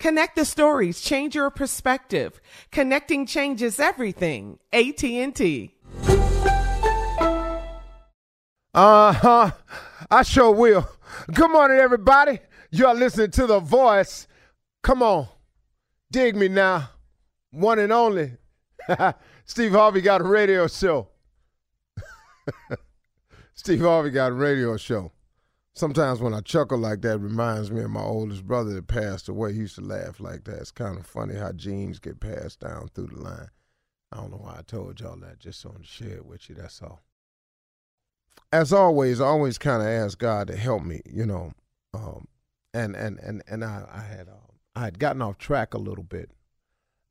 Connect the stories, change your perspective. Connecting changes everything. AT&T. Uh-huh. I sure will. Good morning, everybody. You're listening to The Voice. Come on. Dig me now. One and only. Steve Harvey got a radio show. Steve Harvey got a radio show. Sometimes when I chuckle like that, reminds me of my oldest brother that passed away. He used to laugh like that. It's kind of funny how genes get passed down through the line. I don't know why I told y'all that, just on to share it with you. That's all. As always, I always kind of ask God to help me, you know. Um, and and and and I, I had uh, I had gotten off track a little bit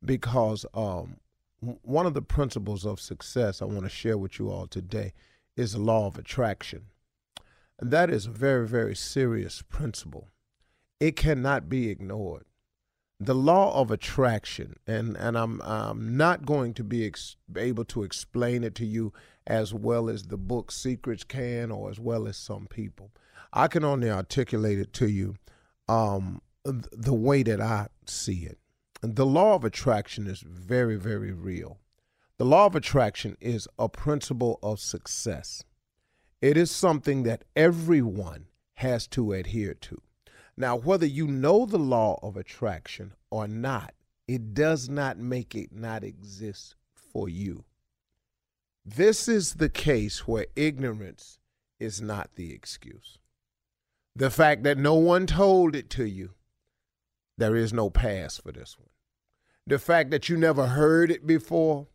because um, one of the principles of success I want to share with you all today is the law of attraction. And that is a very, very serious principle. It cannot be ignored. The law of attraction, and, and I'm, I'm not going to be ex- able to explain it to you as well as the book Secrets can or as well as some people. I can only articulate it to you um, the way that I see it. The law of attraction is very, very real. The law of attraction is a principle of success. It is something that everyone has to adhere to. Now, whether you know the law of attraction or not, it does not make it not exist for you. This is the case where ignorance is not the excuse. The fact that no one told it to you, there is no pass for this one. The fact that you never heard it before,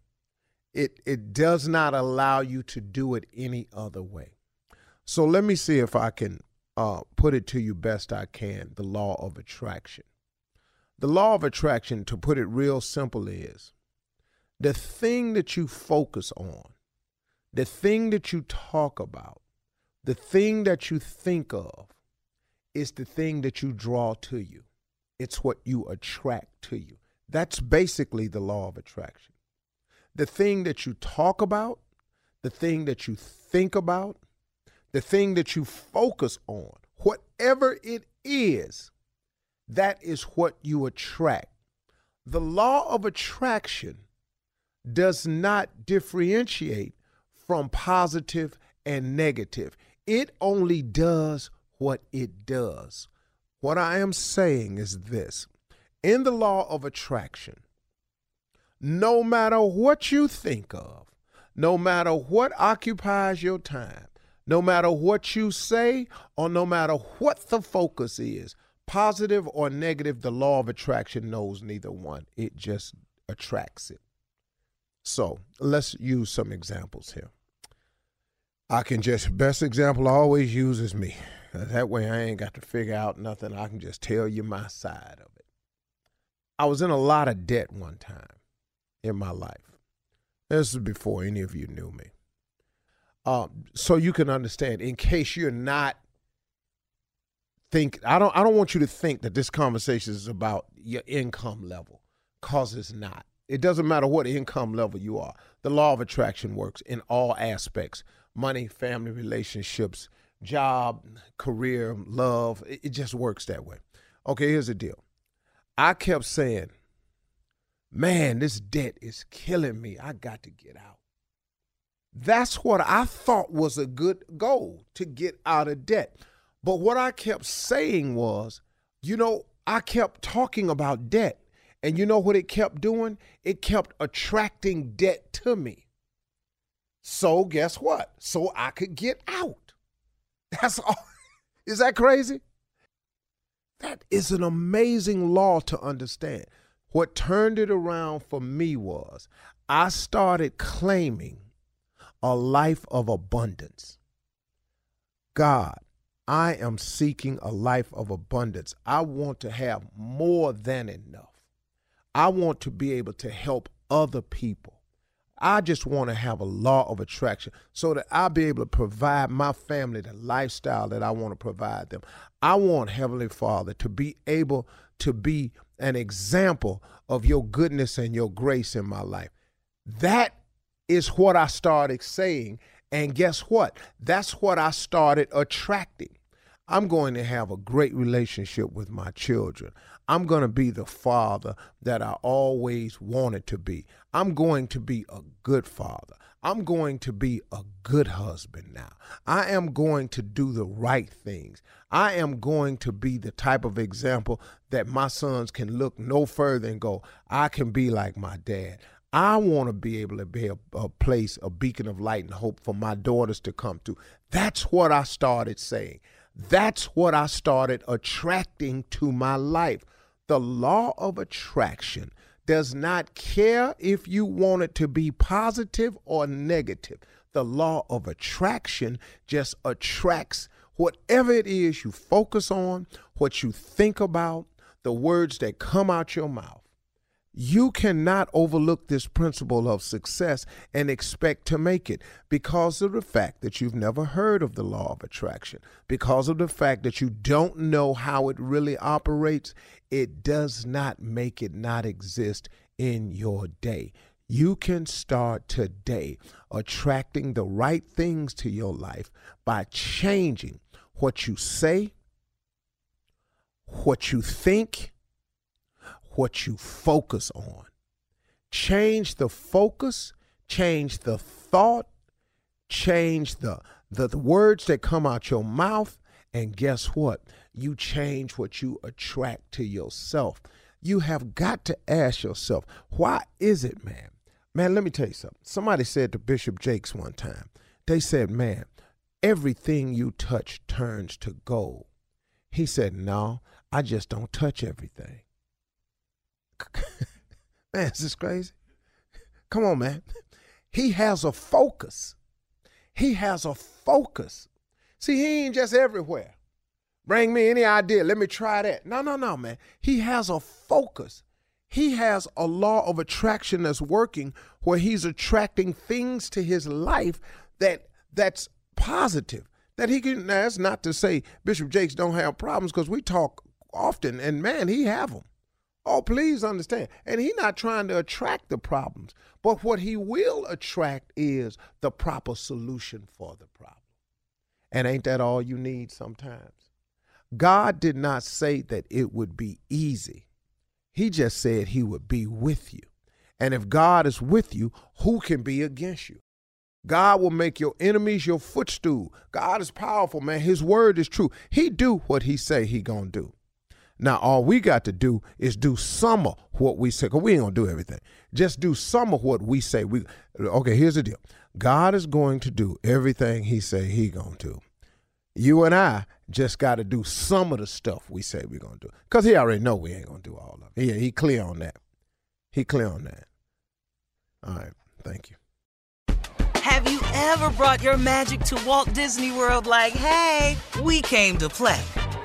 it, it does not allow you to do it any other way. So let me see if I can uh, put it to you best I can the law of attraction. The law of attraction, to put it real simple, is the thing that you focus on, the thing that you talk about, the thing that you think of is the thing that you draw to you. It's what you attract to you. That's basically the law of attraction. The thing that you talk about, the thing that you think about, the thing that you focus on, whatever it is, that is what you attract. The law of attraction does not differentiate from positive and negative. It only does what it does. What I am saying is this in the law of attraction, no matter what you think of, no matter what occupies your time, no matter what you say, or no matter what the focus is, positive or negative, the law of attraction knows neither one. It just attracts it. So let's use some examples here. I can just, best example I always use is me. That way I ain't got to figure out nothing. I can just tell you my side of it. I was in a lot of debt one time in my life. This is before any of you knew me. Um, so you can understand, in case you're not think I don't I don't want you to think that this conversation is about your income level, cause it's not. It doesn't matter what income level you are. The law of attraction works in all aspects: money, family relationships, job, career, love. It, it just works that way. Okay, here's the deal. I kept saying, "Man, this debt is killing me. I got to get out." That's what I thought was a good goal to get out of debt. But what I kept saying was, you know, I kept talking about debt. And you know what it kept doing? It kept attracting debt to me. So guess what? So I could get out. That's all. Is that crazy? That is an amazing law to understand. What turned it around for me was I started claiming a life of abundance. God, I am seeking a life of abundance. I want to have more than enough. I want to be able to help other people. I just want to have a law of attraction so that I'll be able to provide my family the lifestyle that I want to provide them. I want Heavenly Father to be able to be an example of your goodness and your grace in my life. That is what I started saying. And guess what? That's what I started attracting. I'm going to have a great relationship with my children. I'm going to be the father that I always wanted to be. I'm going to be a good father. I'm going to be a good husband now. I am going to do the right things. I am going to be the type of example that my sons can look no further and go, I can be like my dad. I want to be able to be a, a, place, a beacon of light and hope for my daughters to come to. That's what I started saying. That's what I started attracting to my life. The law of attraction does not care if you want it to be positive or negative. The law of attraction just attracts whatever it is you focus on, what you think about, the words that come out your mouth. You cannot overlook this principle of success and expect to make it because of the fact that you've never heard of the law of attraction, because of the fact that you don't know how it really operates. It does not make it not exist in your day. You can start today attracting the right things to your life by changing what you say, what you think, what you focus on. Change the focus, change the thought, change the, the, the words that come out your mouth, and guess what? You change what you attract to yourself. You have got to ask yourself, why is it, man? Man, let me tell you something. Somebody said to Bishop Jakes one time, they said, man, everything you touch turns to gold. He said, no, I just don't touch everything. man, is this crazy? Come on, man. He has a focus. He has a focus. See, he ain't just everywhere. Bring me any idea. Let me try that. No, no, no, man. He has a focus. He has a law of attraction that's working where he's attracting things to his life that that's positive. That he can that's not to say Bishop Jakes don't have problems because we talk often and man, he have them. Oh, please understand. And he's not trying to attract the problems, but what he will attract is the proper solution for the problem. And ain't that all you need sometimes? God did not say that it would be easy. He just said he would be with you. And if God is with you, who can be against you? God will make your enemies your footstool. God is powerful, man. His word is true. He do what he say he gonna do. Now all we got to do is do some of what we say. Cause we ain't gonna do everything. Just do some of what we say. We okay. Here's the deal. God is going to do everything He say He gonna do. You and I just got to do some of the stuff we say we're gonna do. Cause He already know we ain't gonna do all of it. Yeah, He clear on that. He clear on that. All right. Thank you. Have you ever brought your magic to Walt Disney World like, hey, we came to play?